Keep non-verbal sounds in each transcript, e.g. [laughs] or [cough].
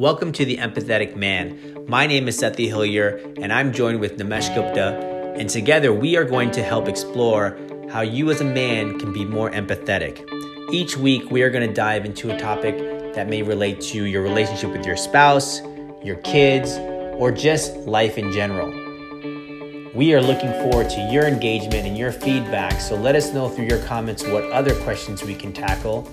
Welcome to The Empathetic Man. My name is Sethi Hillier, and I'm joined with Nimesh Gupta, and together we are going to help explore how you as a man can be more empathetic. Each week, we are going to dive into a topic that may relate to your relationship with your spouse, your kids, or just life in general. We are looking forward to your engagement and your feedback, so let us know through your comments what other questions we can tackle,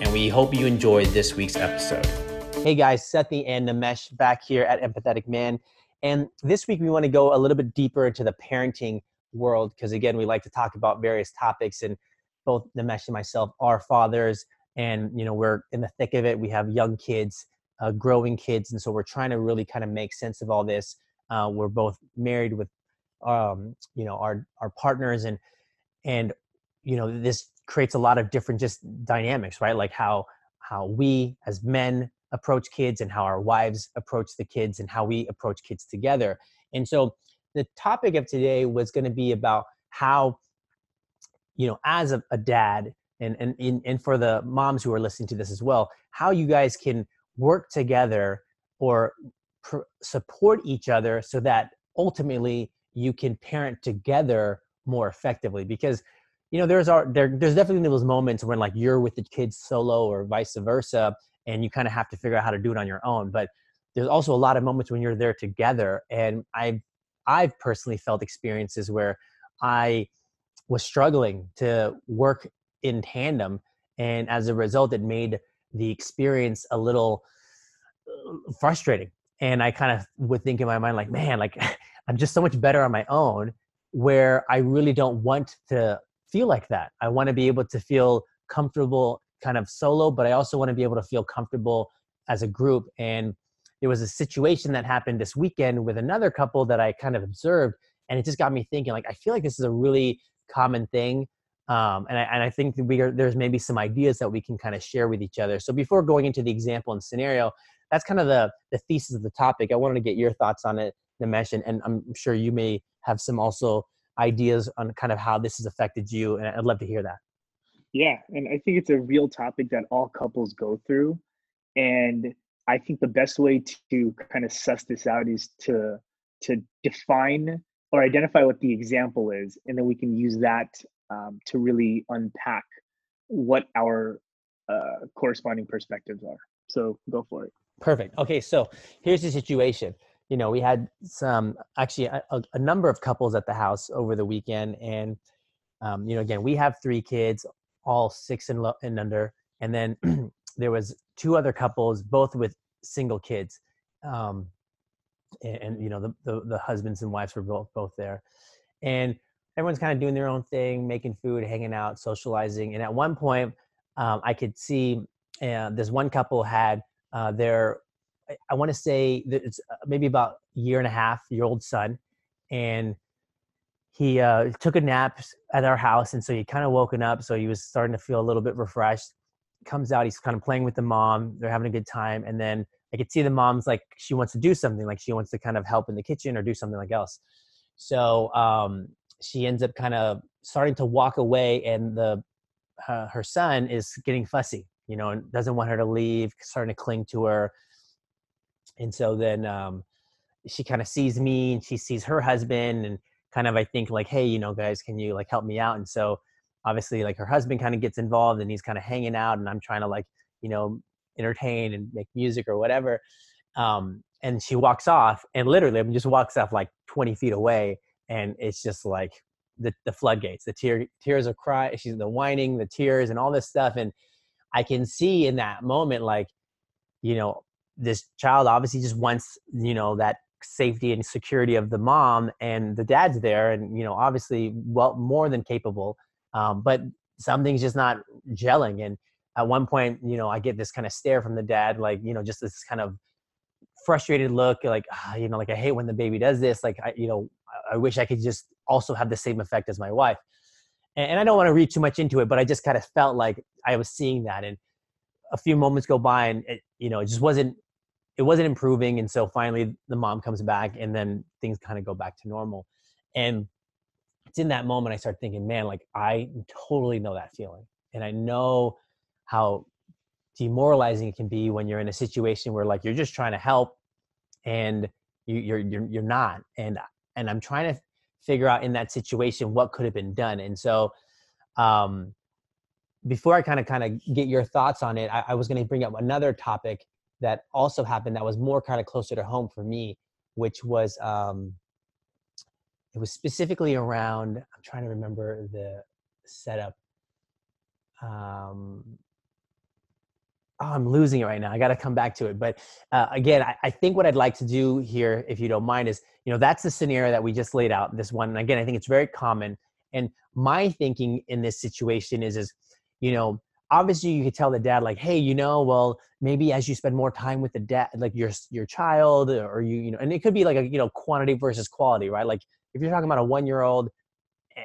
and we hope you enjoyed this week's episode. Hey guys, Sethi and Nimesh back here at Empathetic Man. And this week we want to go a little bit deeper into the parenting world because again, we like to talk about various topics and both Nimesh and myself are fathers and you know we're in the thick of it. We have young kids, uh, growing kids, and so we're trying to really kind of make sense of all this. Uh, we're both married with um, you know our our partners and and you know this creates a lot of different just dynamics right like how how we as men approach kids and how our wives approach the kids and how we approach kids together. And so the topic of today was going to be about how, you know, as a, a dad, and, and, and for the moms who are listening to this as well, how you guys can work together or pr- support each other so that ultimately you can parent together more effectively because you know there's our there, there's definitely those moments when like you're with the kids solo or vice versa and you kind of have to figure out how to do it on your own but there's also a lot of moments when you're there together and i've i've personally felt experiences where i was struggling to work in tandem and as a result it made the experience a little uh, frustrating. And i kind of would think in my mind like man like [laughs] i'm just so much better on my own where i really don't want to feel like that. I want to be able to feel comfortable kind of solo, but I also want to be able to feel comfortable as a group. And there was a situation that happened this weekend with another couple that I kind of observed, and it just got me thinking. Like, I feel like this is a really common thing, um, and I and I think we are there's maybe some ideas that we can kind of share with each other. So before going into the example and scenario, that's kind of the the thesis of the topic. I wanted to get your thoughts on it, Nimesh, and, and I'm sure you may have some also ideas on kind of how this has affected you, and I'd love to hear that. Yeah, and I think it's a real topic that all couples go through. And I think the best way to kind of suss this out is to to define or identify what the example is, and then we can use that um, to really unpack what our uh, corresponding perspectives are. So go for it. Perfect. Okay, so here's the situation. You know, we had some actually a, a number of couples at the house over the weekend, and um, you know, again, we have three kids all six and, lo- and under. And then [clears throat] there was two other couples, both with single kids. Um, and, and, you know, the, the, the, husbands and wives were both, both there. And everyone's kind of doing their own thing, making food, hanging out, socializing. And at one point, um, I could see uh, this one couple had uh, their, I, I want to say it's uh, maybe about year and a half year old son. And he uh, took a nap at our house, and so he kind of woken up. So he was starting to feel a little bit refreshed. Comes out, he's kind of playing with the mom. They're having a good time, and then I could see the mom's like she wants to do something, like she wants to kind of help in the kitchen or do something like else. So um, she ends up kind of starting to walk away, and the uh, her son is getting fussy, you know, and doesn't want her to leave, starting to cling to her. And so then um, she kind of sees me, and she sees her husband, and kind of I think like, hey, you know, guys, can you like help me out? And so obviously like her husband kind of gets involved and he's kind of hanging out and I'm trying to like, you know, entertain and make music or whatever. Um, and she walks off and literally I mean, just walks off like 20 feet away and it's just like the, the floodgates, the tear, tears of cry, she's the whining, the tears and all this stuff. And I can see in that moment, like, you know, this child obviously just wants, you know, that safety and security of the mom and the dad's there and you know obviously well more than capable um, but something's just not gelling. And at one point you know i get this kind of stare from the dad like you know just this kind of frustrated look like ah, you know like i hate when the baby does this like i you know i wish i could just also have the same effect as my wife. And, and i don't want to read too much into it but i just kind of felt like i was seeing that. And a few moments go by and it, you know it just wasn't it wasn't improving and so finally the mom comes back and then things kind of go back to normal. And it's in that moment i start thinking man like i totally know that feeling. And i know how demoralizing it can be when you're in a situation where like you're just trying to help and you, you're you're you're not. And and i'm trying to figure out in that situation what could have been done. And so um before i kind of kind of get your thoughts on it i, I was going to bring up another topic that also happened that was more kind of closer to home for me which was um it was specifically around i'm trying to remember the setup um oh, I'm losing it right now. I got to come back to it. But uh, again, I, I, think what I'd like to do here, if you don't mind, is you know that's the scenario that we just laid out. This one, and again, I think it's very common. And my thinking in this situation is, is you know, obviously you could tell the dad like, hey, you know, well, maybe as you spend more time with the dad, like your your child, or you, you know, and it could be like a you know quantity versus quality, right? Like if you're talking about a one year old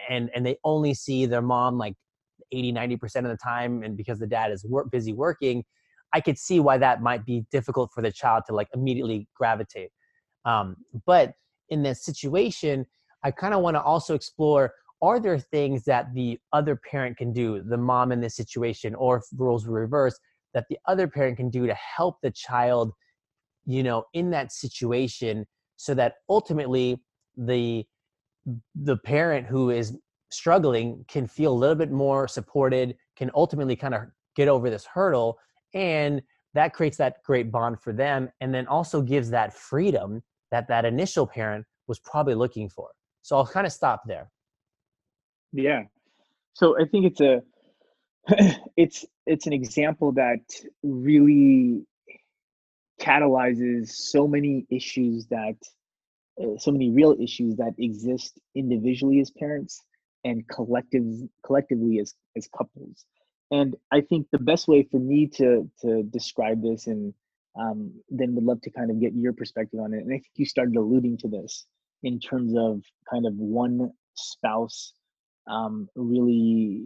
and and they only see their mom like 80 90% of the time and because the dad is work, busy working I could see why that might be difficult for the child to like immediately gravitate. Um, but in this situation, I kind of want to also explore are there things that the other parent can do, the mom in this situation, or if roles were reversed, that the other parent can do to help the child, you know, in that situation so that ultimately the the parent who is struggling can feel a little bit more supported, can ultimately kind of get over this hurdle and that creates that great bond for them and then also gives that freedom that that initial parent was probably looking for. So i'll kind of stop there yeah so i think it's a [clears throat] it's it's an example that really catalyzes so many issues that uh, so many real issues that exist individually as parents and collective collectively as as couples and I think the best way for me to to describe this, and um, then would love to kind of get your perspective on it. And I think you started alluding to this in terms of kind of one spouse um, really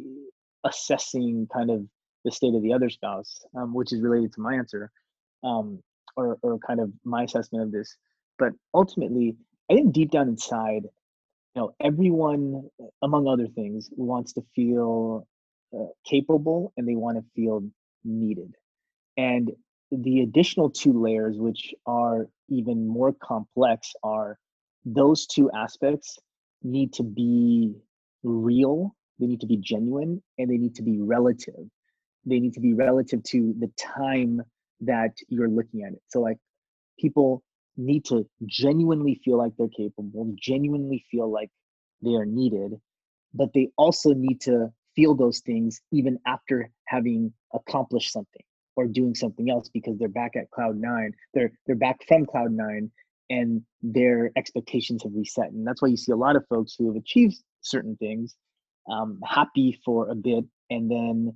assessing kind of the state of the other spouse, um, which is related to my answer, um, or or kind of my assessment of this. But ultimately, I think deep down inside, you know, everyone, among other things, wants to feel uh, capable and they want to feel needed. And the additional two layers, which are even more complex, are those two aspects need to be real, they need to be genuine, and they need to be relative. They need to be relative to the time that you're looking at it. So, like, people need to genuinely feel like they're capable, genuinely feel like they are needed, but they also need to feel those things even after having accomplished something or doing something else because they're back at cloud nine they're they're back from cloud nine and their expectations have reset and that's why you see a lot of folks who have achieved certain things um, happy for a bit and then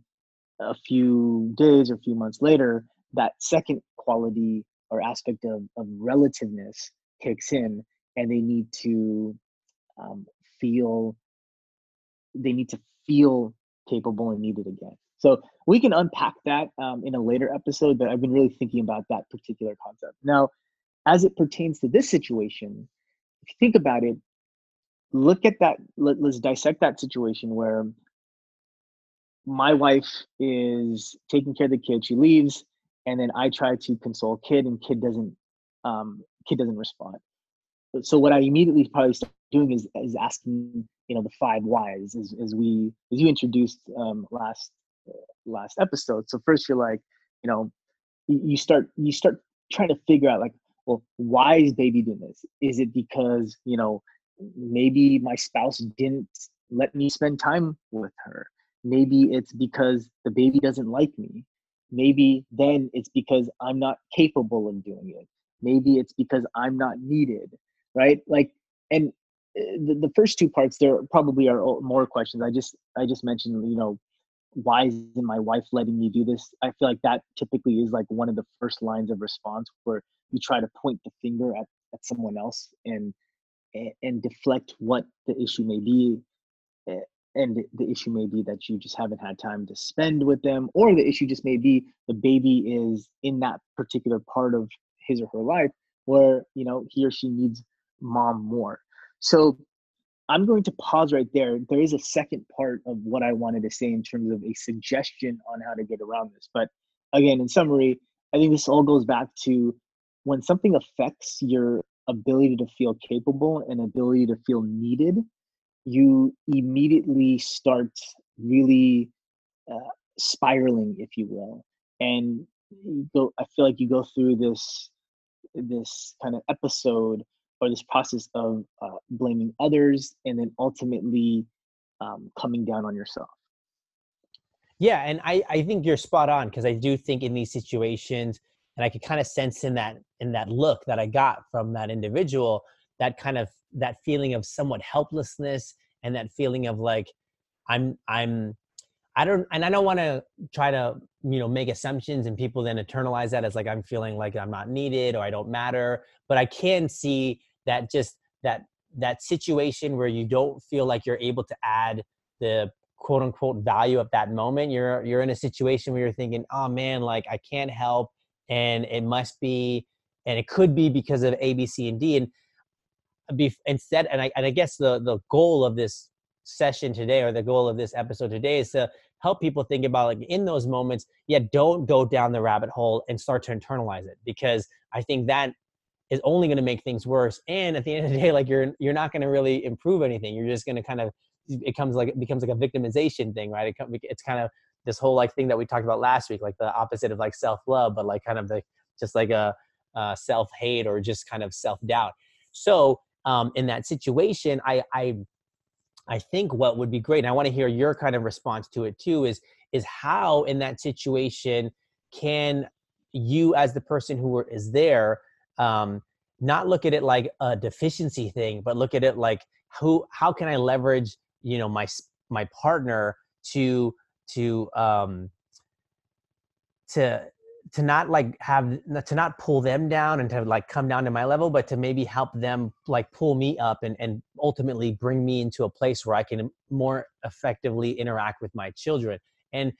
a few days or a few months later that second quality or aspect of, of relativeness kicks in and they need to um, feel they need to feel capable and needed again. So we can unpack that um, in a later episode, but I've been really thinking about that particular concept. Now, as it pertains to this situation, if you think about it, look at that, let, let's dissect that situation where my wife is taking care of the kid, she leaves, and then I try to console kid and kid doesn't um, kid doesn't respond. So what I immediately probably start doing is is asking you know the five whys as, as we as you introduced um, last uh, last episode so first you're like you know you start you start trying to figure out like well why is baby doing this is it because you know maybe my spouse didn't let me spend time with her. Maybe it's because the baby doesn't like me. Maybe then it's because i'm not capable of doing it. Maybe it's because i'm not needed right? Like and eh, the, the first two parts there probably are more questions. I just i just mentioned you know why isn't my wife letting me do this? I feel like that typically is like one of the first lines of response where you try to point the finger at, at someone else and and deflect what the issue may be eh, and the issue may be that you just haven't had time to spend with them or the issue just may be the baby is in that particular part of his or her life where you know he or she needs mom more so I'm going to pause right there. There is a second part of what I wanted to say in terms of a suggestion on how to get around this. But again, in summary, I think this all goes back to when something affects your ability to feel capable and ability to feel needed, you immediately start really uh, spiraling, if you will, and you go. I feel like you go through this this kind of episode or this process of uh, blaming others and then ultimately um, coming down on yourself. Yeah, and I, I think you're spot on because I do think in these situations, and I could kind of sense in that in that look that I got from that individual, that kind of that feeling of somewhat helplessness and that feeling of like I'm I'm I don't and I don't want to try to you know make assumptions and people then internalize that as like I'm feeling like I'm not needed or I don't matter, but I can see that just that that situation where you don't feel like you're able to add the quote unquote value of that moment. You're you're in a situation where you're thinking oh man like i can't help and it must be and it could be because of a b c and d. And be instead and i and i guess the the goal of this session today or the goal of this episode today is to help people think about like in those moments yeah don't go down the rabbit hole and start to internalize it because i think that is only going to make things worse. And at the end of the day like you're you're not going to really improve anything. You're just going to kind of it comes like it becomes like a victimization thing right? It, it's kind of this whole like thing that we talked about last week like the opposite of like self-love but like kind of the just like a, a self-hate or just kind of self-doubt. So um, in that situation i i i think what would be great and i want to hear your kind of response to it too is is how in that situation can you as the person who is there um, not look at it like a deficiency thing but look at it like who how can i leverage you know my my partner to to um to to not like have to not pull them down and to like come down to my level but to maybe help them like pull me up and and ultimately bring me into a place where i can more effectively interact with my children. And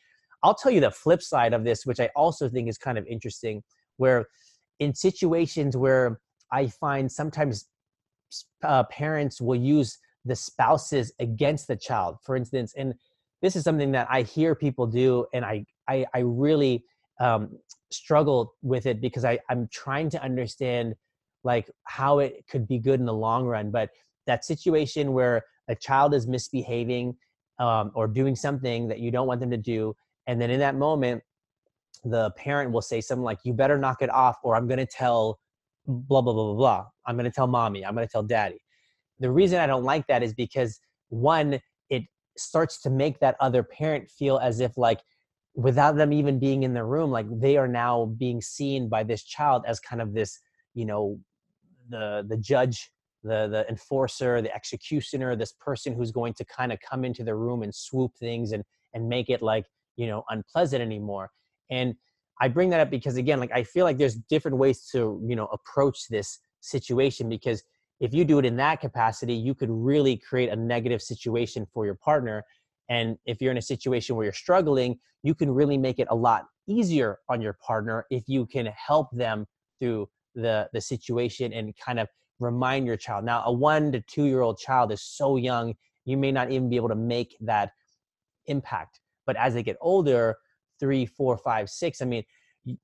i'll tell you the flip side of this which i also think is kind of interesting where in situations where i find sometimes uh, parents will use the spouses against the child for instance and this is something that i hear people do and i i, I really um, struggle with it because I, i'm trying to understand like how it could be good in the long run but that situation where a child is misbehaving um, or doing something that you don't want them to do and then in that moment the parent will say something like you better knock it off or i'm going to tell blah blah blah blah blah. I'm going to tell mommy. I'm going to tell daddy. The reason I don't like that is because one, starts to make that other parent feel as if like without them even being in the room, like they are now being seen by this child as kind of this, you know, the the judge, the the enforcer, the executioner, this person who's going to kind of come into the room and swoop things and and make it like you know unpleasant anymore. And I bring that up because again, like I feel like there's different ways to you know approach this situation because if you do it in that capacity, you could really create a negative situation for your partner. And if you're in a situation where you're struggling, you can really make it a lot easier on your partner if you can help them through the the situation and kind of remind your child. Now, a one to two year old child is so young, you may not even be able to make that impact. But as they get older, three, four, five, six, I mean,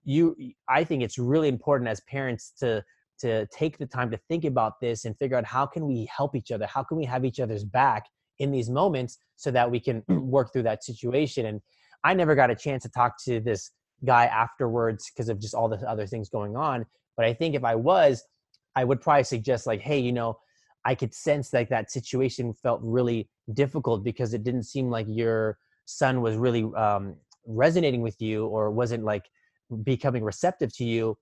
you I think it's really important as parents to to take the time to think about this and figure out how can we help each other? How can we have each other's back in these moments so that we can work through that situation? And i never got a chance to talk to this guy afterwards because of just all the other things going on but i think if i was i would probably suggest like hey you know i could sense like that situation felt really difficult because it didn't seem like your son was really um, resonating with you or wasn't like becoming receptive to you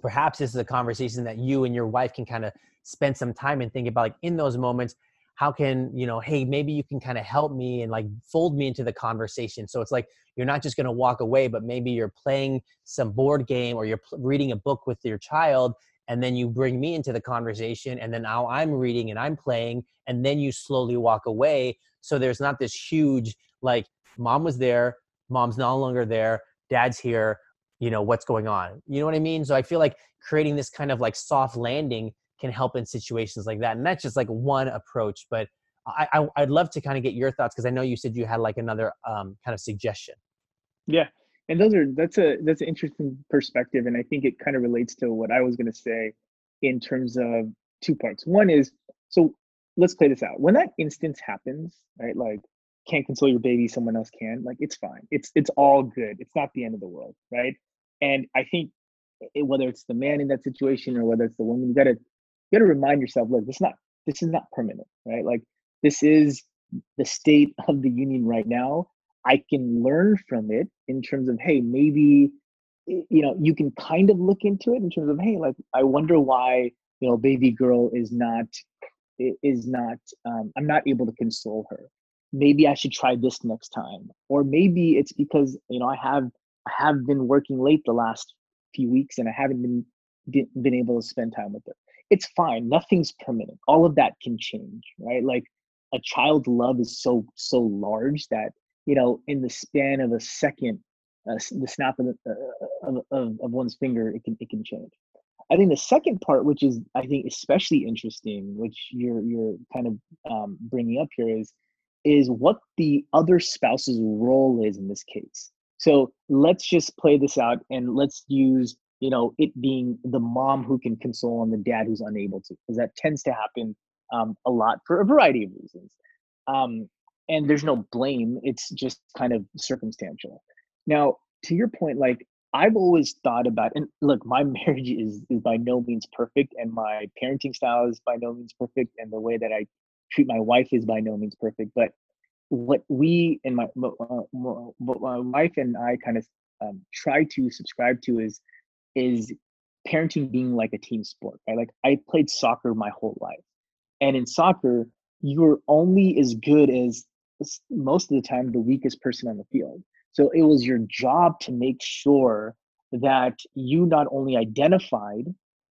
perhaps this is a conversation that you and your wife can kind of spend some time and think about like in those moments how can you know hey maybe you can kind of help me and like fold me into the conversation. So it's like you're not just going to walk away but maybe you're playing some board game or you're reading a book with your child and then you bring me into the conversation and then now i'm reading and i'm playing and then you slowly walk away. So there's not this huge like mom was there mom's no longer there dad's here you know what's going on you know what i mean? So i feel like creating this kind of like soft landing can help in situations like that and that's just like one approach but i, I would love to kind of get your thoughts because i know you said you had like another um, kind of suggestion. Yeah and those are that's a that's an interesting perspective and i think it kind of relates to what i was going to say in terms of two parts. One is so let's play this out. When that instance happens right like can't console your baby someone else can like it's fine. It's it's all good. It's not the end of the world right and i think it, whether it's the man in that situation or whether it's the woman you gotta you gotta remind yourself look this is not this is not permanent right like this is the state [laughs] of the union right now I can learn from it in terms of, hey, maybe, you know, you can kind of look into it in terms of, hey, like, I wonder why, you know, baby girl is not, is not, um, I'm not able to console her. Maybe I should try this next time. Or maybe it's because, you know, I have, Have been working late the last few weeks and I haven't been, been able to spend time with her. It's fine. Nothing's permanent. All of that can change, right? Like a child's love is so, so large that you know, in the span of a second, uh, the snap of, the, uh, of, of, of one's finger, it can it can change. I think the second part, which is I think especially interesting, which you're you're kind of um, bringing up here, is is what the other spouse's role is in this case. So let's just play this out and let's use you know it being the mom who can console and the dad who's unable to, because that tends to happen um, a lot for a variety of reasons. Um, and there's no blame it's just kind of circumstantial now to your point like i've always thought about and look my [laughs] marriage is is by no means perfect and my parenting style is by no means perfect and the way that i treat my wife is by no means perfect but what we and my uh, my wife and i kind of um, try to subscribe to is is parenting being like a team sport right like i played soccer my whole life and in soccer you're only as good as most of the time the weakest person on the field. So it was your job to make sure that you not only identified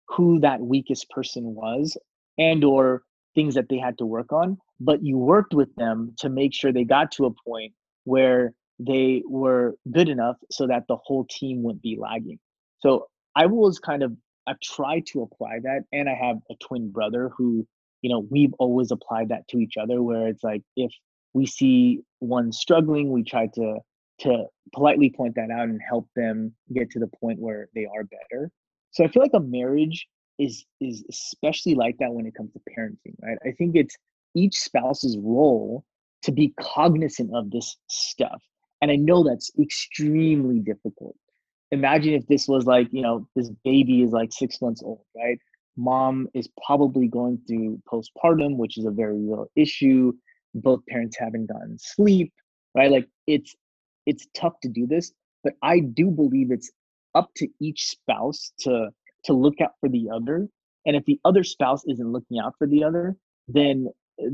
who that weakest person was and or things that they had to work on, but you worked with them to make sure they got to a point where they were good enough so that the whole team wouldn't be lagging. So I was kind of I've tried to apply that and I have a twin brother who, you know, we've always applied that to each other where it's like if we see one struggling, we try to to politely point that out and help them get to the point where they are better. So I feel like a marriage is is especially like that when it comes to parenting, right? I think it's each spouse's role to be cognizant of this stuff. And I know that's extremely difficult. Imagine if this was like, you know, this baby is like six months old, right? Mom is probably going through postpartum, which is a very real issue both parents haven't gotten sleep right like it's it's tough to do this but i do believe it's up to each spouse to to look out for the other and if the other spouse isn't looking out for the other then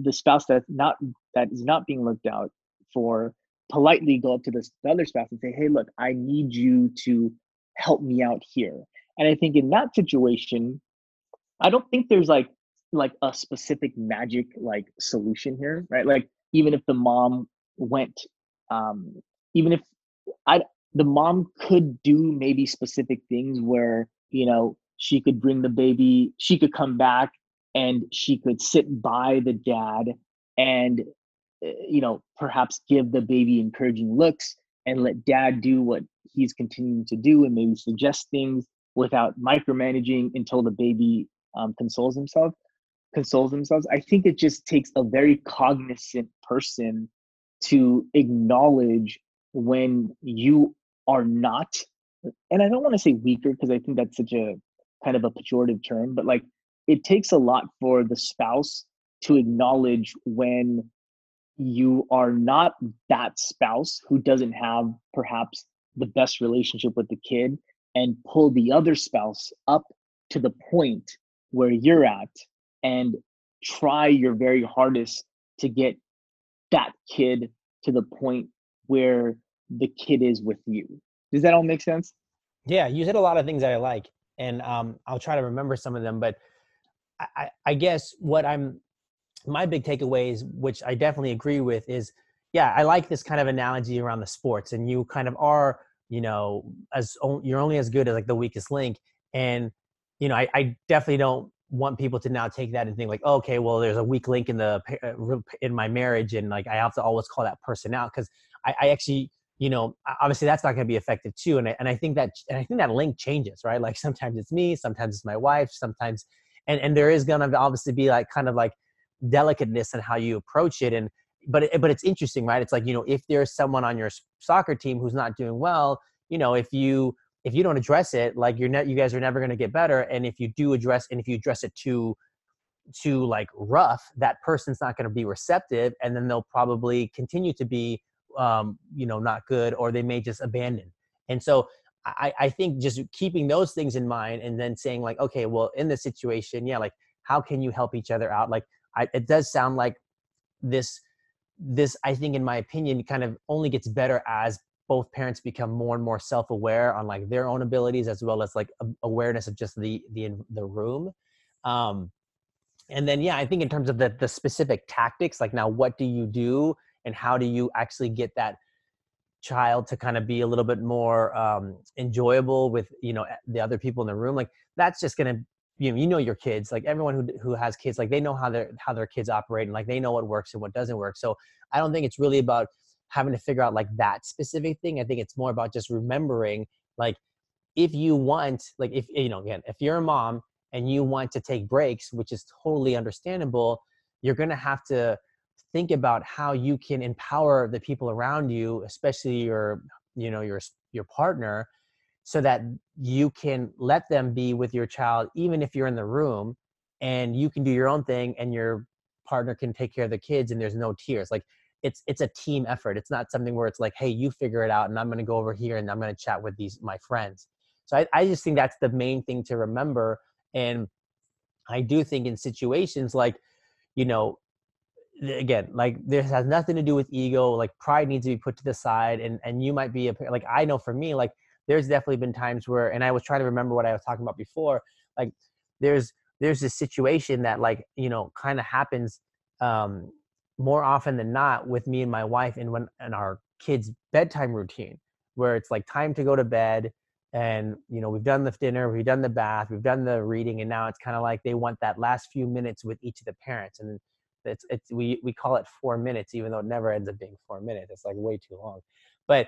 the spouse that's not that is not being looked out for politely go up to this, the other spouse and say hey look i need you to help me out here and i think in that situation i don't think there's like like a specific magic like solution here, right? Like even if the mom went, um, even if I the mom could do maybe specific things where you know she could bring the baby, she could come back and she could sit by the dad and eh, you know perhaps give the baby encouraging looks and let dad do what he's continuing to do and maybe suggest things without micromanaging until the baby um, consoles himself consoles themselves. I think it just takes a very cognizant person to acknowledge when you are not, and I don't want to say weaker because I think that's such a kind of a pejorative term, but like it takes a lot for the spouse to acknowledge when you are not that spouse who doesn't have perhaps the best relationship with the kid and pull the other spouse up to the point where you're at and try your very hardest to get that kid to the point where the kid is with you. Does that all make sense? Yeah, you said a lot of things that I like, and um, I'll try to remember some of them. But I, I guess what I'm, my big takeaways, which I definitely agree with, is yeah, I like this kind of analogy around the sports, and you kind of are, you know, as you're only as good as like the weakest link, and you know, I, I definitely don't want people to now take that and think like, oh, okay, well, there's a weak link in the uh, in my marriage, and like I have to always call that person out. Because I, I, actually you know obviously that's not going to be effective too and I, and I think that and i think that link changes right? Like sometimes it's me sometimes it's my wife sometimes and and there is going to obviously be like kind of like delicateness in how you approach it and but it, but it's interesting right? It's like you know if there's someone on your soccer team who's not doing well you know if you if you don't address it like you're not you guys are never going to get better and if you do address and if you address it too too like rough that person's not going to be receptive and then they'll probably continue to be um, you know not good or they may just abandon. And so I, I think just keeping those things in mind and then saying like okay well in this situation yeah like how can you help each other out? Like I, it does sound like this this i think in my opinion kind of only gets better as both parents become more and more self-aware on like their own abilities as well as like awareness of just the the the room. Um and then yeah i think in terms of the the specific tactics like now what do you do and how do you actually get that child to kind of be a little bit more um, enjoyable with you know the other people in the room like that's just gonna you know you know your kids like everyone who who has kids like they know how their how their kids operate and like they know what works and what doesn't work. So i don't think it's really about having to figure out like that specific thing. I think it's more about just remembering like if you want like if you know again if you're a mom and you want to take breaks, which is totally understandable, you're to have to think about how you can empower the people around you, especially your, you know, your your partner, so that you can let them be with your child even if you're in the room and you can do your own thing and your partner can take care of the kids and there's no tears. Like it's it's a team effort. It's not something where it's like, hey, you figure it out and I'm gonna go over here and I'm gonna chat with these my friends. So I, I just think that's the main thing to remember and I do think in situations like, you know, again, like this has nothing to do with ego. Like pride needs to be put to the side, and and you might be a like I know for me, like there's definitely been times where, and I was trying to remember what I was talking about before. Like there's there's this situation that like you know kind of happens um more often than not with me and my wife and when and our kids bedtime routine where it's like time to go to bed and you know we've done the dinner we've done the bath we've done the reading and now it's kind of like they want that last few minutes with each of the parents and it's it's we we call it four minutes even though it never ends up being four minutes it's like way too long. But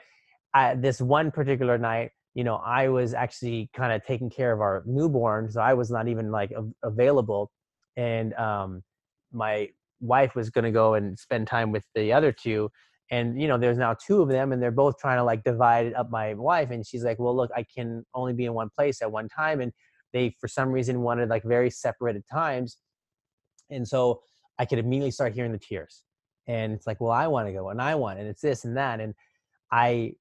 I, this one particular night you know i was actually kind of taking care of our newborn so i was not even like available and um my wife was going to go and spend time with the other two and you know there's now two of them and they're both trying to like divide up my wife and she's like well look i can only be in one place at one time and they for some reason wanted like very separated times and so i could immediately start hearing the tears and it's like well i want to go and i want and it's this and that and i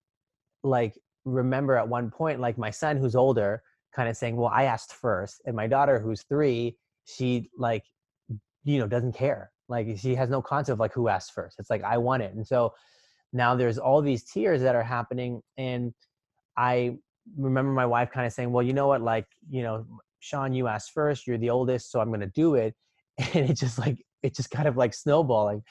like remember at one point like my son who's older kind of saying well i asked first and my daughter who's three she like you know doesn't care like she has no concept of like who asked first. It's like I want it. And so now there's all these tears that are happening. And I remember my wife kind of saying, Well, you know what, like, you know, Sean, you asked first, you're the oldest, so I'm gonna do it. [laughs] And it just like it just kind of like snowballing.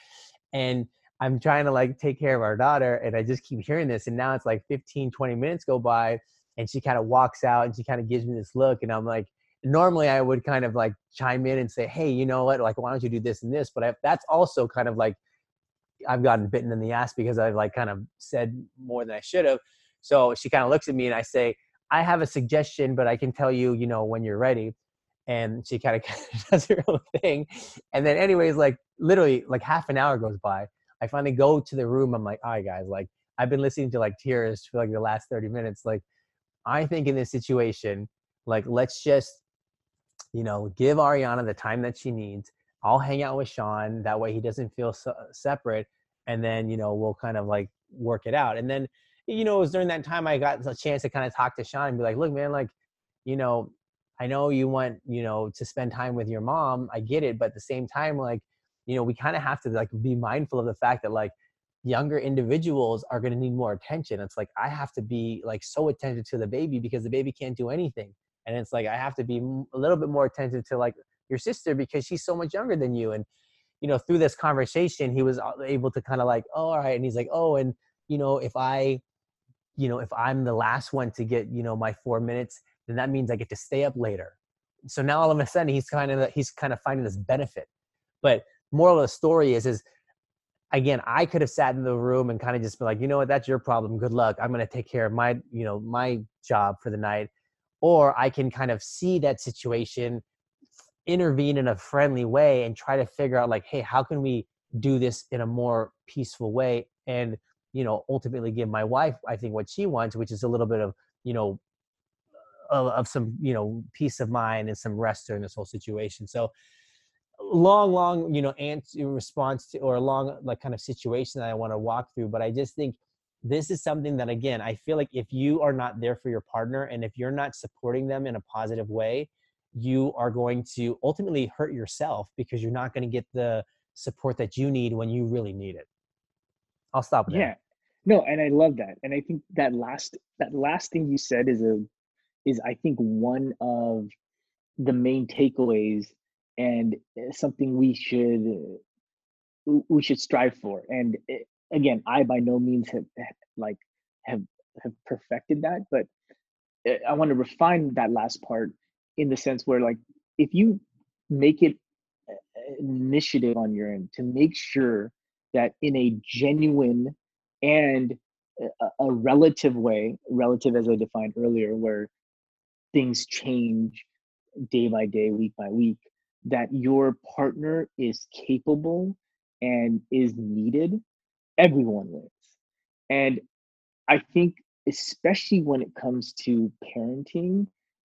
And I'm trying to like take care of our daughter and I just keep hearing this. And now it's like 15, 20 minutes go by and she kind of walks out and she kind of gives me this look and I'm like, normally I would kind of like chime in and say, hey, you know what? Like, why don't you do this and this? But I, that's also kind of like I've gotten bitten in the ass because I've like kind of said more than I should have. So she kind of looks at me and I say, I have a suggestion, but I can tell you, you know, when you're ready. And she kind of [laughs] does her own thing. And then, anyways, like literally, like half an hour goes by. I finally go to the room. I'm like, all right, guys, like I've been listening to like tears for like the last 30 minutes. Like, I think in this situation, like let's just you know, give Ariana the time that she needs. I'll hang out with Sean. That way he doesn't feel so separate. And then, you know, we'll kind of like work it out. And then, you know, it was during that time I got a chance to kind of talk to Sean and be like, look, man, like, you know, I know you want, you know, to spend time with your mom. I get it. But at the same time, like, you know, we kind of have to like be mindful of the fact that like younger individuals are going to need more attention. It's like I have to be like so attentive to the baby because the baby can't do anything and it's like i have to be a little bit more attentive to like your sister because she's so much younger than you and you know through this conversation he was uh, able to kind of like oh all right and he's like oh and you know if i you know if i'm the last one to get you know my four minutes then that means i get to stay up later so now all of a sudden he's kind of he's kind of finding this benefit but moral of the story is is again, I could have sat in the room and kind of just been like, you know what, that's your problem. Good luck. I'm going to take care of my, you know, my job for the night. Or I can kind of see that situation, intervene in a friendly way and try to figure out like, hey, how can we do this in a more peaceful way? And, you know, ultimately give my wife, I think what she wants, which is a little bit of, you know, of, of some, you know, peace of mind and some rest during this whole situation. So long long you know answer uh, response to or a long like kind of situation that i want to walk through but i just think this is something that again i feel like if you are not there for your partner and if you're not supporting them in a positive way you are going to ultimately hurt yourself because you're not going to get the support that you need when you really need it i'll stop there. yeah no and i love that and i think that last that last thing you said is a is i think one of the main takeaways and eh, something we should we should strive for. And eh, again i by no means have like have have perfected that but eh, i want to refine that last part in the sense where like if you make it initiative on your end to make sure that in a genuine and a relative way relative as i defined earlier where things change day by day week by week that your partner is capable and is needed, everyone wins. And I think, especially when it comes to parenting,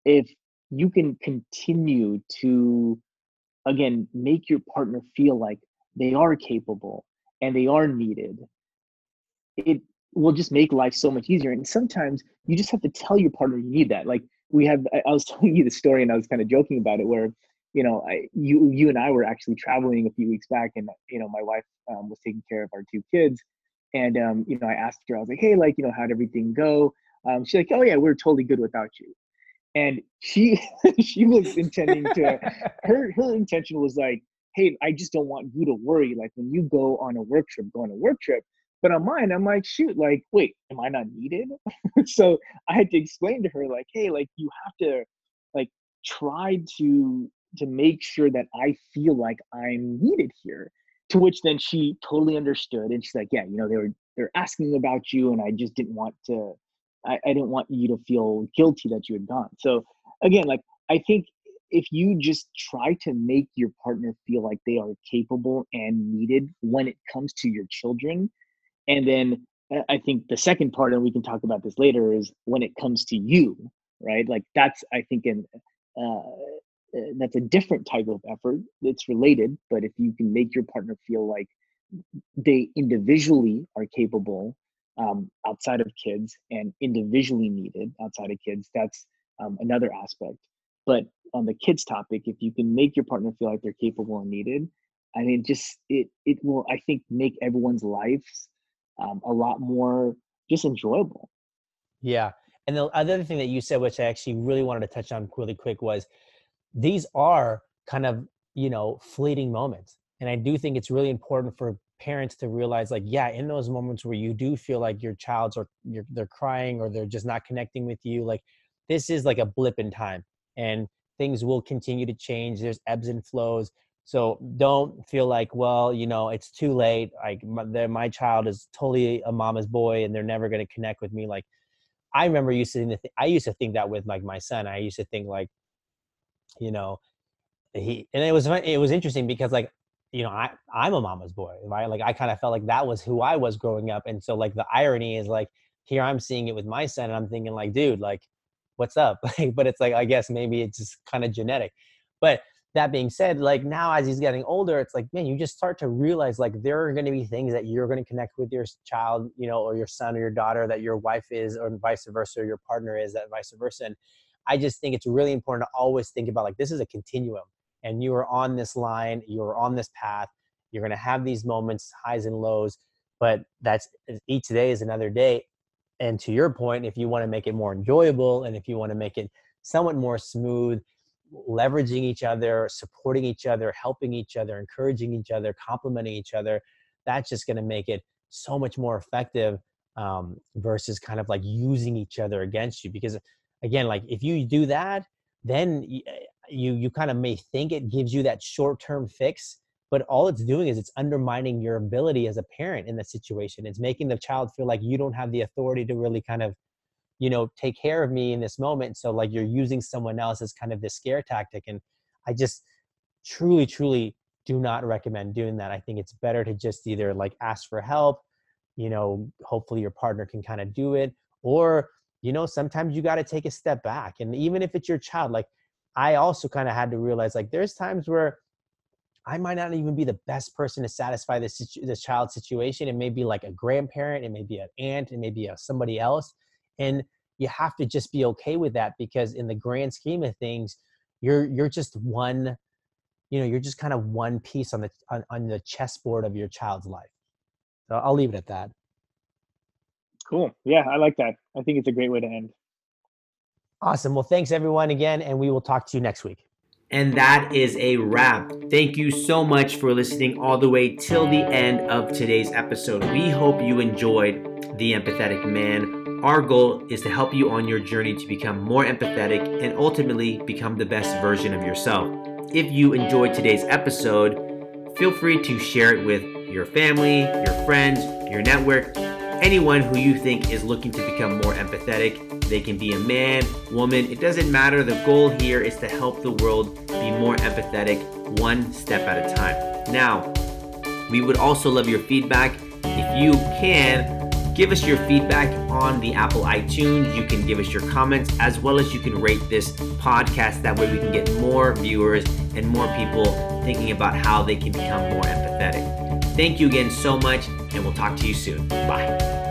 if you can continue to, again, make your partner feel like they are capable and they are needed, it will just make life so much easier. And sometimes you just have to tell your partner you need that. Like we have, I was [laughs] telling you the story and I was kind of joking about it where you know, I, you you and I were actually traveling a few weeks back, and you know, my wife um, was taking care of our two kids, and um, you know, I asked her, I was like, hey, like, you know, how'd everything go? Um, she's like, oh yeah, we're totally good without you, and she [laughs] she was intending to her her intention was like, hey, I just don't want you to worry, like when you go on a work trip, go on a work trip. But on mine, I'm like, shoot, like, wait, am I not needed? [laughs] so I had to explain to her, like, hey, like, you have to, like, try to to make sure that I feel like I'm needed here. To which then she totally understood and she's like, yeah, you know, they were they're asking about you and I just didn't want to I, I didn't want you to feel guilty that you had gone. So again, like I think if you just try to make your partner feel like they are capable and needed when it comes to your children, and then uh, I think the second part, and we can talk about this later, is when it comes to you, right? Like that's I think in uh, uh, that's a different type of effort it's related but if you can make your partner feel like they individually are capable um, outside of kids and individually needed outside of kids that's um, another aspect but on the kids topic if you can make your partner feel like they're capable and needed i mean just it it will i think make everyone's lives um, a lot more just enjoyable. Yeah and the other thing that you said which i actually really wanted to touch on really quick was these are kind of you know fleeting moments and i do think it's really important for parents to realize like yeah in those moments where you do feel like your child's or you're, they're crying or they're just not connecting with you like this is like a blip in time and things will continue to change there's ebbs and flows so don't feel like well you know it's too late like my, my child is totally a mama's boy and they're never going to connect with me like i remember used to think, i used to think that with like my son i used to think like you know, he and it was it was interesting because like you know I I'm a mama's boy, right? Like I kind of felt like that was who I was growing up, and so like the irony is like here I'm seeing it with my son, and I'm thinking like, dude, like what's up? [laughs] Like, but it's like I guess maybe it's just kind of genetic. But that being said, like now as he's getting older, it's like man, you just start to realize like there are going to be things that you're going to connect with your child, you know, or your son or your daughter that your wife is, or vice versa, or your partner is that vice versa. And I just think it's really important to always think about like this is a continuum and you are on this line, you're on this path, you're going to have these moments, highs and lows, but that's eh, each day is another day. And to your point, if you want to make it more enjoyable and if you want to make it somewhat more smooth, leveraging each other, supporting each other, helping each other, encouraging each other, complimenting each other, that's just going to make it so much more effective um, versus kind of like using each other against you. Because again like if you do that then eh, you you kind of may think it gives you that short term fix but all it's doing is it's undermining your ability as a parent in the situation it's making the child feel like you don't have the authority to really kind of you know take care of me in this moment so like you're using someone else as kind of this scare tactic and i just truly truly do not recommend doing that i think it's better to just either like ask for help you know hopefully your partner can kind of do it or you know sometimes you got to take a step back and even if it's your child like i also kind of had to realize like there's times where I might not even be the best person to satisfy this this child's situation. It may be like a grandparent, it may be an aunt, it may be a, somebody else, and you have to just be okay with that because in the grand scheme of things, you're you're just one, you know, you're just kind of one piece on the on, on the chessboard of your child's life. So I'll leave it at that. Cool. Yeah, I like that. I think it's a great way to end. Awesome. Well, thanks everyone again, and we will talk to you next week. And that is a wrap. Thank you so much for listening all the way till the end of today's episode. We hope you enjoyed The Empathetic Man. Our goal is to help you on your journey to become more empathetic and ultimately become the best version of yourself. If you enjoyed today's episode, feel free to share it with your family, your friends, your network, anyone who you think is looking to become more empathetic they can be a man, woman, it doesn't matter. The goal here is to help the world be more empathetic one step at a time. Now, we would also love your feedback. If you can, give us your feedback on the Apple iTunes. You can give us your comments as well as you can rate this podcast. That way, we can get more viewers and more people thinking about how they can become more empathetic. Thank you again so much, and we'll talk to you soon. Bye.